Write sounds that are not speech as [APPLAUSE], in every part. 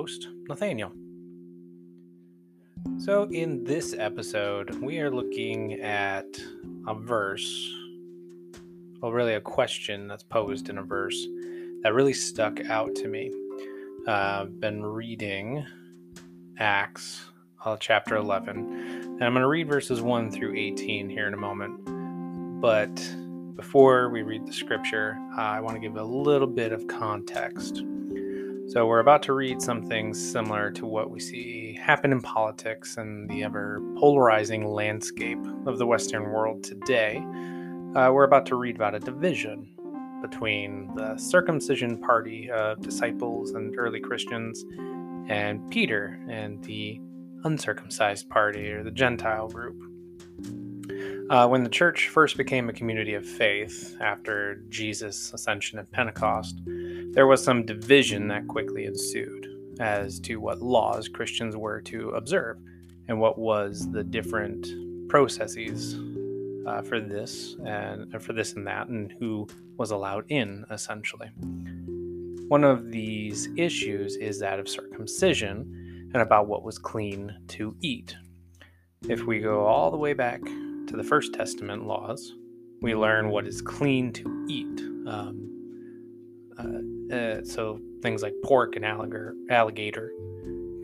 host, Nathaniel. So, in this episode, we are looking at a verse, well, really a question that's posed in a verse that really stuck out to me. Uh, I've been reading Acts, uh, chapter 11, and I'm going to read verses 1 through 18 here in a moment. But before we read the scripture, uh, I want to give a little bit of context. So, we're about to read something similar to what we see happen in politics and the ever polarizing landscape of the Western world today. Uh, we're about to read about a division between the circumcision party of disciples and early Christians and Peter and the uncircumcised party or the Gentile group. Uh, when the church first became a community of faith after Jesus' ascension at Pentecost, there was some division that quickly ensued as to what laws Christians were to observe and what was the different processes uh, for this and uh, for this and that, and who was allowed in, essentially. One of these issues is that of circumcision and about what was clean to eat. If we go all the way back to the First Testament laws, we learn what is clean to eat. Um, uh, uh, so things like pork and alligator, alligator,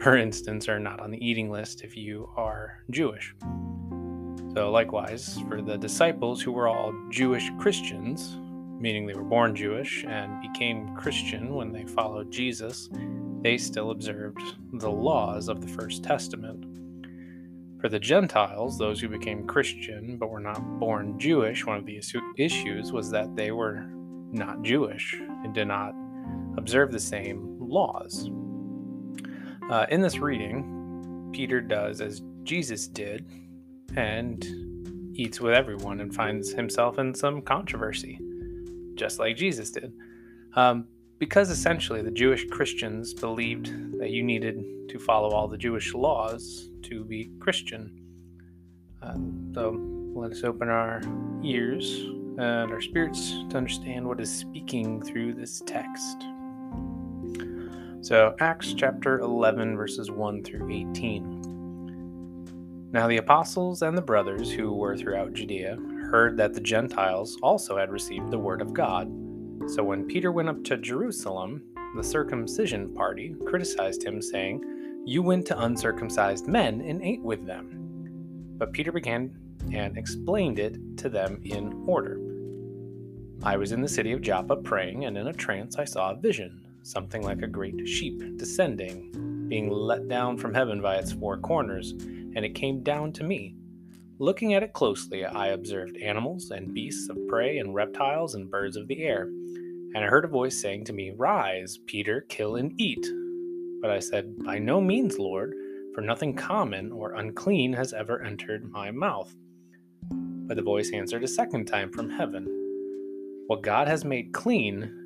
for instance, are not on the eating list if you are Jewish. So, likewise, for the disciples who were all Jewish Christians, meaning they were born Jewish and became Christian when they followed Jesus, they still observed the laws of the First Testament. For the Gentiles, those who became Christian but were not born Jewish, one of the issues was that they were not Jewish and did not observe the same laws. Uh, in this reading, Peter does as Jesus did and eats with everyone and finds himself in some controversy, just like Jesus did. Um, because essentially the Jewish Christians believed that you needed to follow all the Jewish laws to be Christian. Um, so let us open our ears and our spirits to understand what is speaking through this text. So, Acts chapter 11, verses 1 through 18. Now, the apostles and the brothers who were throughout Judea heard that the Gentiles also had received the word of God. So, when Peter went up to Jerusalem, the circumcision party criticized him, saying, you went to uncircumcised men and ate with them. But Peter began and explained it to them in order. I was in the city of Joppa praying, and in a trance I saw a vision, something like a great sheep descending, being let down from heaven by its four corners, and it came down to me. Looking at it closely, I observed animals and beasts of prey and reptiles and birds of the air. And I heard a voice saying to me, Rise, Peter, kill and eat. But I said, By no means, Lord, for nothing common or unclean has ever entered my mouth. But the voice answered a second time from heaven, What God has made clean,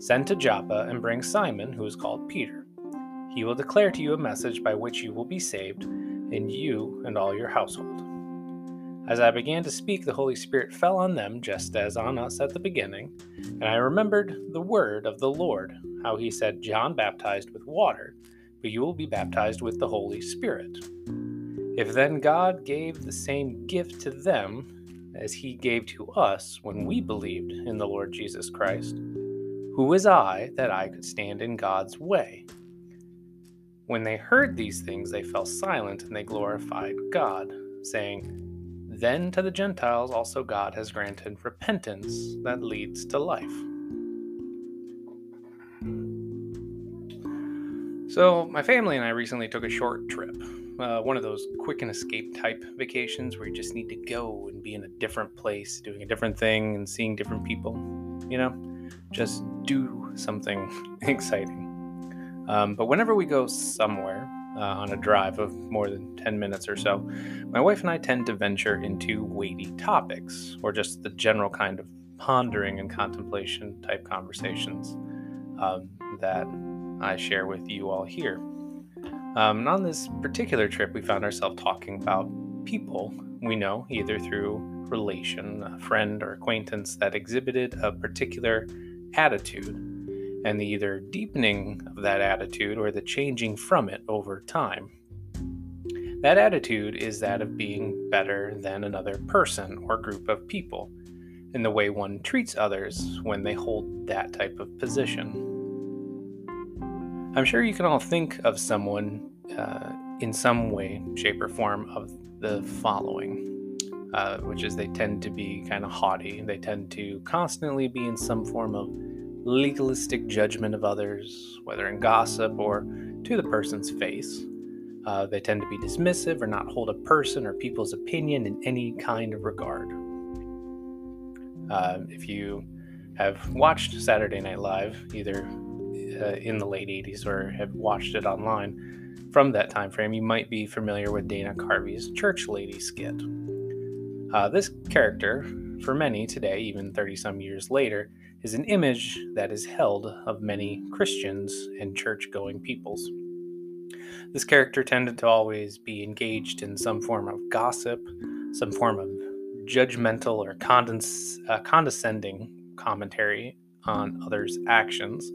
Send to Joppa and bring Simon, who is called Peter. He will declare to you a message by which you will be saved, and you and all your household. As I began to speak, the Holy Spirit fell on them just as on us at the beginning, and I remembered the word of the Lord, how he said, John baptized with water, but you will be baptized with the Holy Spirit. If then God gave the same gift to them as he gave to us when we believed in the Lord Jesus Christ, who was I that I could stand in God's way? When they heard these things, they fell silent and they glorified God, saying, then to the Gentiles also God has granted repentance that leads to life. So, my family and I recently took a short trip. Uh, one of those quick and escape type vacations where you just need to go and be in a different place, doing a different thing and seeing different people. You know, just do something [LAUGHS] exciting. Um, but whenever we go somewhere uh, on a drive of more than 10 minutes or so, my wife and I tend to venture into weighty topics or just the general kind of pondering and contemplation type conversations um, that I share with you all here. Um, and on this particular trip, we found ourselves talking about people we know either through relation, a friend, or acquaintance that exhibited a particular attitude and the either deepening of that attitude or the changing from it over time. That attitude is that of being better than another person or group of people, in the way one treats others when they hold that type of position. I'm sure you can all think of someone uh, in some way, shape, or form of the following, uh, which is they tend to be kind of haughty. They tend to constantly be in some form of legalistic judgment of others, whether in gossip or to the person's face. Uh, they tend to be dismissive or not hold a person or people's opinion in any kind of regard. Uh, if you have watched Saturday Night Live, either uh, in the late 80s or have watched it online from that time frame, you might be familiar with Dana Carvey's Church Lady skit. Uh, this character, for many today, even 30 some years later, is an image that is held of many Christians and church going peoples. This character tended to always be engaged in some form of gossip, some form of judgmental or condes- uh, condescending commentary on others' actions,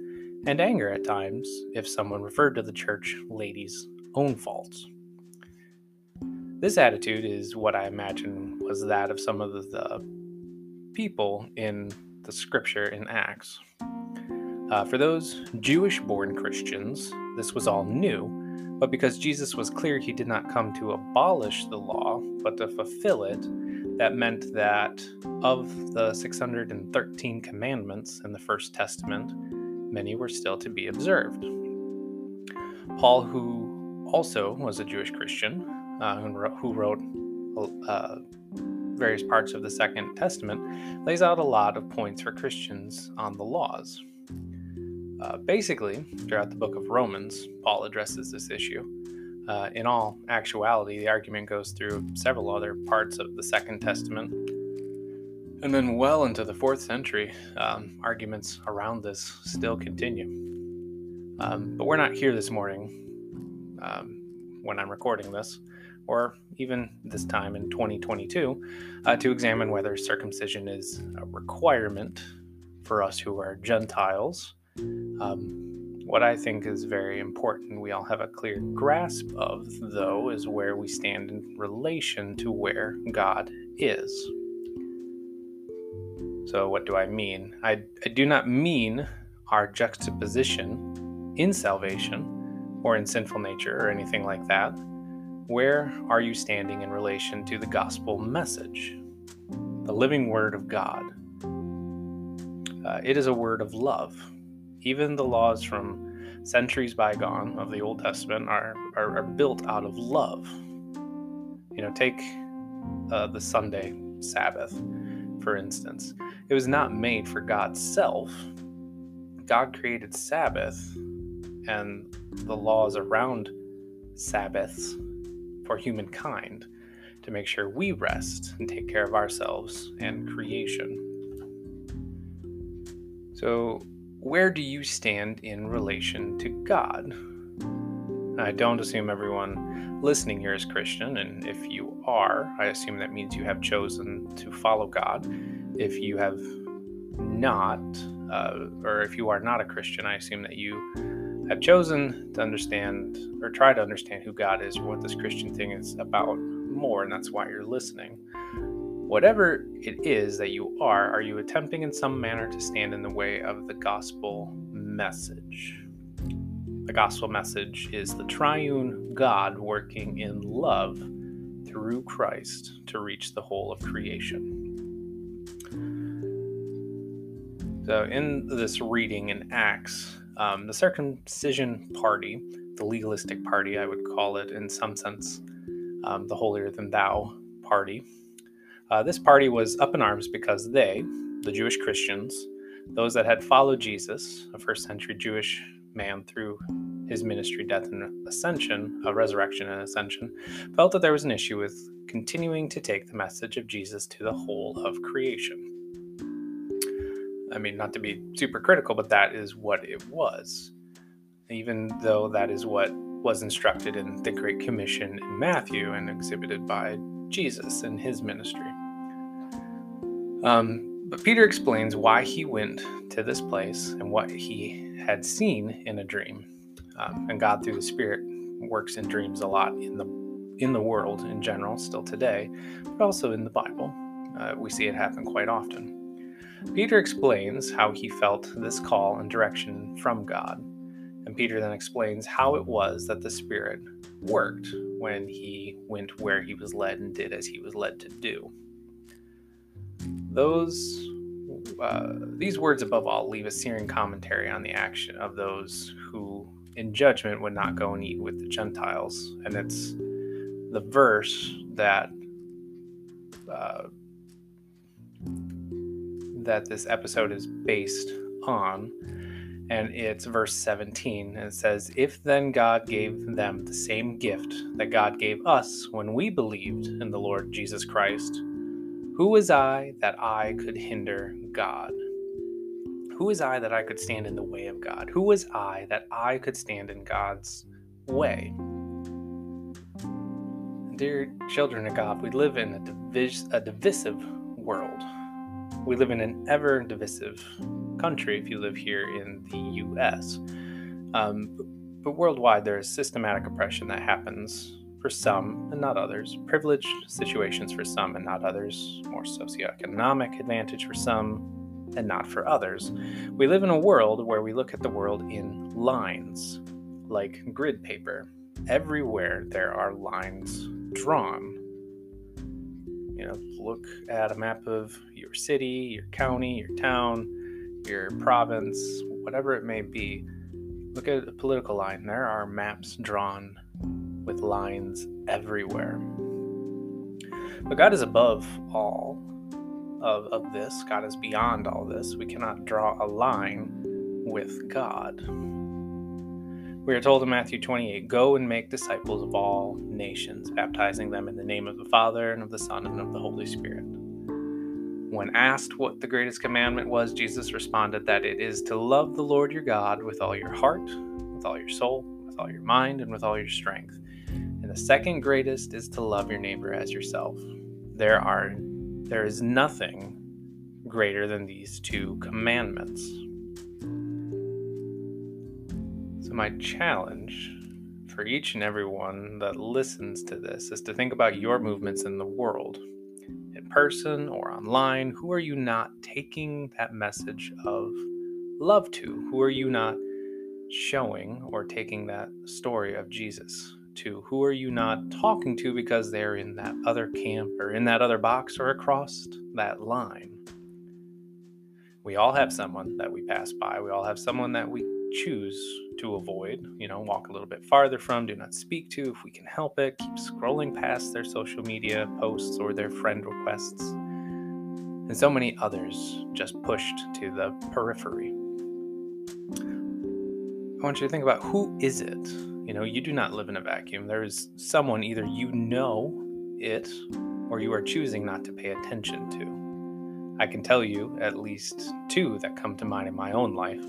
and anger at times if someone referred to the church lady's own faults. This attitude is what I imagine was that of some of the people in the scripture in Acts. Uh, for those Jewish born Christians, this was all new, but because Jesus was clear he did not come to abolish the law, but to fulfill it, that meant that of the 613 commandments in the First Testament, many were still to be observed. Paul, who also was a Jewish Christian, uh, who wrote uh, various parts of the Second Testament, lays out a lot of points for Christians on the laws. Uh, basically, throughout the book of Romans, Paul addresses this issue. Uh, in all actuality, the argument goes through several other parts of the Second Testament. And then, well into the fourth century, um, arguments around this still continue. Um, but we're not here this morning um, when I'm recording this or even this time in 2022, uh, to examine whether circumcision is a requirement for us who are Gentiles. Um, what I think is very important, we all have a clear grasp of, though, is where we stand in relation to where God is. So, what do I mean? I, I do not mean our juxtaposition in salvation or in sinful nature or anything like that. Where are you standing in relation to the gospel message? The living word of God. Uh, it is a word of love. Even the laws from centuries bygone of the Old Testament are, are, are built out of love. You know, take uh, the Sunday Sabbath, for instance. It was not made for God's self. God created Sabbath and the laws around Sabbaths for humankind to make sure we rest and take care of ourselves and creation. So, where do you stand in relation to God? I don't assume everyone listening here is Christian, and if you are, I assume that means you have chosen to follow God. If you have not, uh, or if you are not a Christian, I assume that you have chosen to understand or try to understand who God is or what this Christian thing is about more, and that's why you're listening. Whatever it is that you are, are you attempting in some manner to stand in the way of the gospel message? The gospel message is the triune God working in love through Christ to reach the whole of creation. So, in this reading in Acts, um, the circumcision party, the legalistic party, I would call it in some sense, um, the holier than thou party. Uh, this party was up in arms because they, the Jewish Christians, Those that had followed Jesus, a first century Jewish man through his ministry, death, and ascension, a resurrection and ascension, felt that there was an issue with continuing to take the message of Jesus to the whole of creation. I mean, not to be super critical, but that is what it was. Even though that is what was instructed in the Great Commission in Matthew and exhibited by Jesus in his ministry. Um, but Peter explains why he went to this place and what he had seen in a dream. Um, and God, through the Spirit, works in dreams a lot in the in the world in general, still today, but also in the Bible. Uh, we see it happen quite often. Peter explains how he felt this call and direction from God and Peter then explains how it was that the Spirit worked when he went where he was led and did as he was led to do. Those uh, these words above all leave a searing commentary on the action of those who in judgment would not go and eat with the Gentiles. And it's the verse that uh, that this episode is based on and it's verse 17. And it says, If then God gave them the same gift that God gave us when we believed in the Lord Jesus Christ, who was I that I could hinder God? Who is I that I could stand in the way of God? Who was I that I could stand in God's way? Dear children of God, we live in a, divis- a divisive world. We live in an ever divisive country if you live here in the US. Um, but worldwide, there is systematic oppression that happens for some and not others, privileged situations for some and not others, more socioeconomic advantage for some and not for others. We live in a world where we look at the world in lines, like grid paper. Everywhere there are lines drawn. You know, look at a map of your city, your county, your town, your province, whatever it may be, look at a political line. There are maps drawn with lines everywhere. But God is above all of, of this. God is beyond all this. We cannot draw a line with God. We are told in Matthew 28 Go and make disciples of all nations, baptizing them in the name of the Father, and of the Son, and of the Holy Spirit when asked what the greatest commandment was, Jesus responded that it is to love the Lord your God with all your heart, with all your soul, with all your mind, and with all your strength. And the second greatest is to love your neighbor as yourself. There are there is nothing greater than these two commandments. My challenge for each and every one that listens to this is to think about your movements in the world in person or online? Who are you not taking that message of love to? Who are you not showing or taking that story of Jesus to? Who are you not talking to because they're in that other camp or in that other box or across that line? We all have someone that we pass by. We all have someone that we choose to avoid, you know, walk a little bit farther from, do not speak to if we can help it, keep scrolling past their social media posts or their friend requests. And so many others just pushed to the periphery. I want you to think about who is it? You know, you do not live in a vacuum. There is someone either you know it or you are choosing not to pay attention to. I can tell you at least two that come to mind in my own life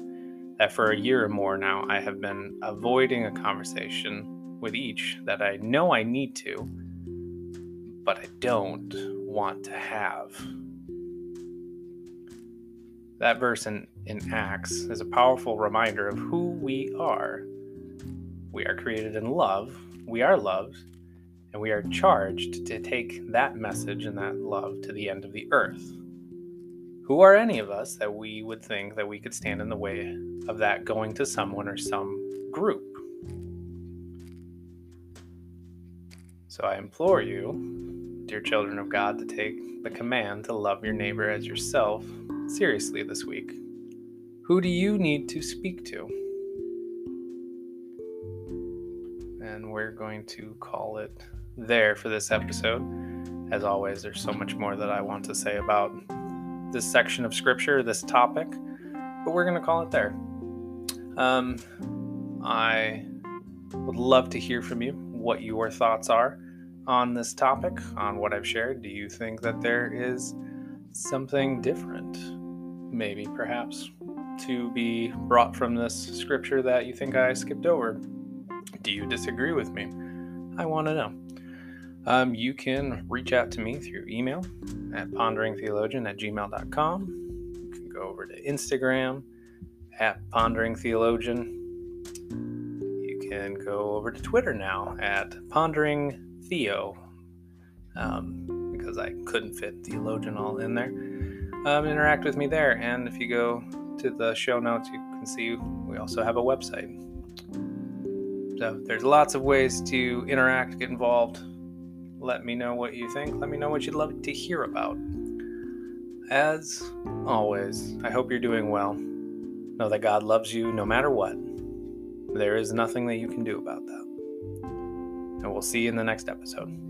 that for a year or more now I have been avoiding a conversation with each that I know I need to, but I don't want to have. That verse in, in Acts is a powerful reminder of who we are. We are created in love, we are loved, and we are charged to take that message and that love to the end of the earth. Who are any of us that we would think that we could stand in the way of that going to someone or some group? So I implore you, dear children of God, to take the command to love your neighbor as yourself seriously this week. Who do you need to speak to? And we're going to call it there for this episode. As always, there's so much more that I want to say about this section of scripture, this topic. but we're going to call it there. Um, I would love to hear from you what your thoughts are on this topic, on what I've shared. Do you think that there is something different, maybe, perhaps, to be brought from this scripture that you think I skipped over? Do you disagree with me? I want to know. Um, you can reach out to me through email at ponderingtheologian at gmail.com. You can go over to Instagram at ponderingtheologian. You can go over to Twitter now at ponderingtheo um, because I couldn't fit theologian all in there. Um, interact with me there. And if you go to the show notes, you can see we also have a website. So there's lots of ways to interact, get involved. Let me know what you think. Let me know what you'd love to hear about. As always, I hope you're doing well. Know that God loves you no matter what. There is nothing that you can do about that. And we'll see you in the next episode.